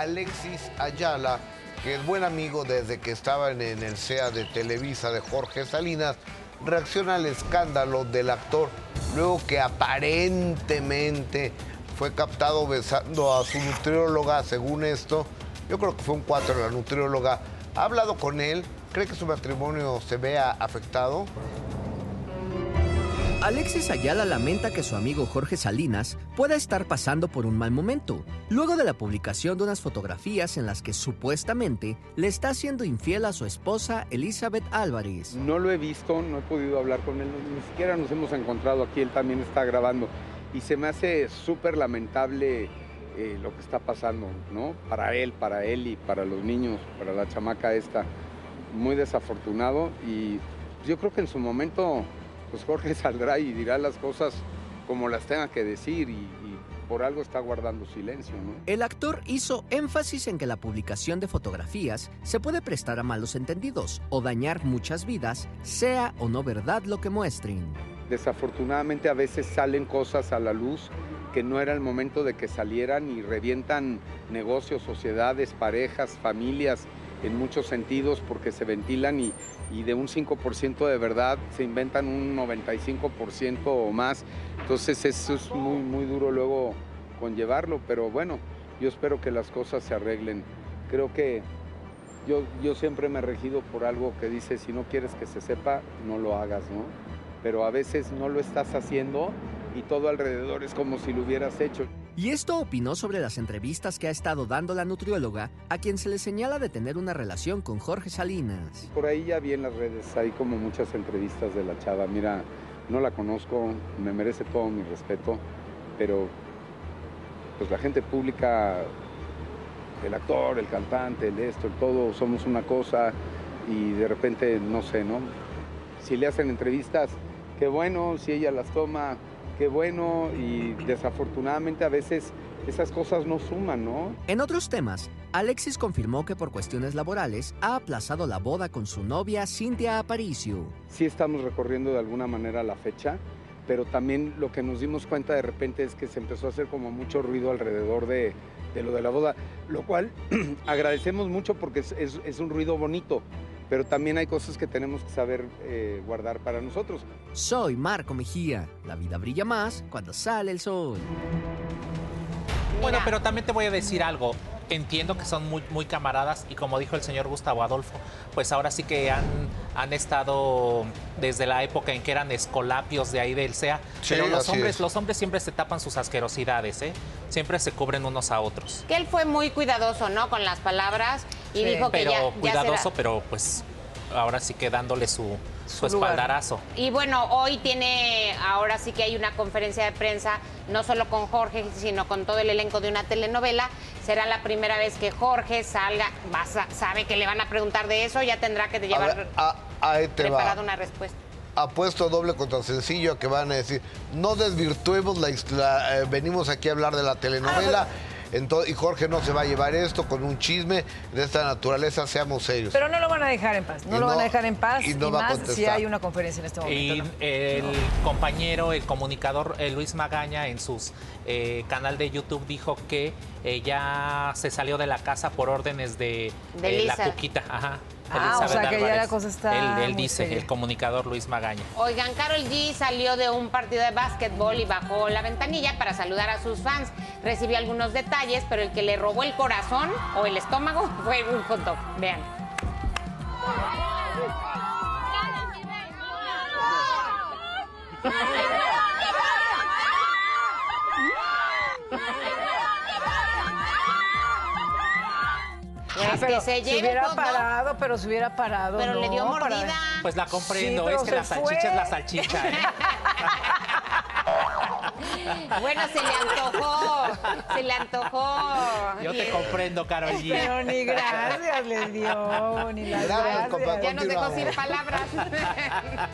Alexis Ayala, que es buen amigo desde que estaba en, el SEA de Televisa de Jorge Salinas, reacciona al escándalo del actor luego que aparentemente fue captado besando a su nutrióloga, según esto. Yo creo que fue un cuatro la nutrióloga. ¿Ha hablado con él? ¿Cree que su matrimonio se vea afectado? Alexis Ayala lamenta que su amigo Jorge Salinas pueda estar pasando por un mal momento, luego de la publicación de unas fotografías en las que supuestamente le está siendo infiel a su esposa Elizabeth Álvarez. No lo he visto, no he podido hablar con él, ni siquiera nos hemos encontrado aquí, él también está grabando. Y se me hace súper lamentable eh, lo que está pasando, ¿no? Para él, para él y para los niños, para la chamaca esta. Muy desafortunado y yo creo que en su momento pues Jorge saldrá y dirá las cosas como las tenga que decir y, y por algo está guardando silencio, ¿no? El actor hizo énfasis en que la publicación de fotografías se puede prestar a malos entendidos o dañar muchas vidas, sea o no verdad lo que muestren. Desafortunadamente a veces salen cosas a la luz que no era el momento de que salieran y revientan negocios, sociedades, parejas, familias en muchos sentidos porque se ventilan y, y de un 5% de verdad se inventan un 95% o más. Entonces eso es muy, muy duro luego conllevarlo, pero bueno, yo espero que las cosas se arreglen. Creo que yo, yo siempre me he regido por algo que dice, si no quieres que se sepa, no lo hagas, ¿no? Pero a veces no lo estás haciendo y todo alrededor es como si lo hubieras hecho. Y esto opinó sobre las entrevistas que ha estado dando la nutrióloga, a quien se le señala de tener una relación con Jorge Salinas. Por ahí ya vi en las redes, hay como muchas entrevistas de la chava. Mira, no la conozco, me merece todo mi respeto, pero pues la gente pública, el actor, el cantante, el esto, el todo, somos una cosa y de repente, no sé, ¿no? Si le hacen entrevistas, qué bueno, si ella las toma, qué bueno y desafortunadamente a veces esas cosas no suman, ¿no? En otros temas, Alexis confirmó que por cuestiones laborales ha aplazado la boda con su novia Cintia Aparicio. Sí estamos recorriendo de alguna manera la fecha, pero también lo que nos dimos cuenta de repente es que se empezó a hacer como mucho ruido alrededor de, de lo de la boda, lo cual agradecemos mucho porque es, es, es un ruido bonito pero también hay cosas que tenemos que saber eh, guardar para nosotros. Soy Marco Mejía. La vida brilla más cuando sale el sol. Bueno, pero también te voy a decir algo. Entiendo que son muy, muy camaradas y como dijo el señor Gustavo Adolfo, pues ahora sí que han, han estado desde la época en que eran escolapios de ahí del SEA. Sí, pero los hombres, es. los hombres siempre se tapan sus asquerosidades, ¿eh? Siempre se cubren unos a otros. Que él fue muy cuidadoso, ¿no? Con las palabras y dijo que Pero ya, ya cuidadoso, será- pero pues ahora sí que dándole su, su, Su lugar. espaldarazo. Y bueno, hoy tiene, ahora sí que hay una conferencia de prensa, no solo con Jorge, sino con todo el elenco de una telenovela. Será la primera vez que Jorge salga, a- sabe que le van a preguntar de eso, ya tendrá que A llevar ver, a- ahí te va. preparada una respuesta. apuesto doble contra sencillo a que van a decir, no desvirtuemos la, eh, venimos aquí a hablar de la telenovela. Y Jorge no se va a llevar esto con un chisme de esta naturaleza, seamos serios. Pero no lo van a dejar en paz. No Y lo no- van a dejar en paz. y Y, no va a más si hay una conferencia en este momento. Y ¿no? el compañero, el comunicador eh, Luis Magaña en su canal de YouTube dijo que eh, ya se salió de la casa por órdenes de, De eh, la. Cuquita. Ajá, Ah, o Elizabeth sea que ya la cosa está Él, dice, seria. el comunicador Luis Magaña. Oigan, Carol G salió de un partido de básquetbol y bajó la ventanilla para saludar a sus fans. Recibió algunos detalles, pero el que le robó el corazón o el estómago fue un hot dog. Vean. Ah, Es pero que se se hubiera parado, pero se hubiera parado. pero le dio mordida. Pues la comprendo, Sí, es que la salchicha fue. es la salchicha. ¿eh? Bueno, se le antojó, se le antojó. Yo te comprendo, Carol G. Pero ni gracias les dio, ni las Gracias, gracias. compa. Ya nos dejó sin palabras.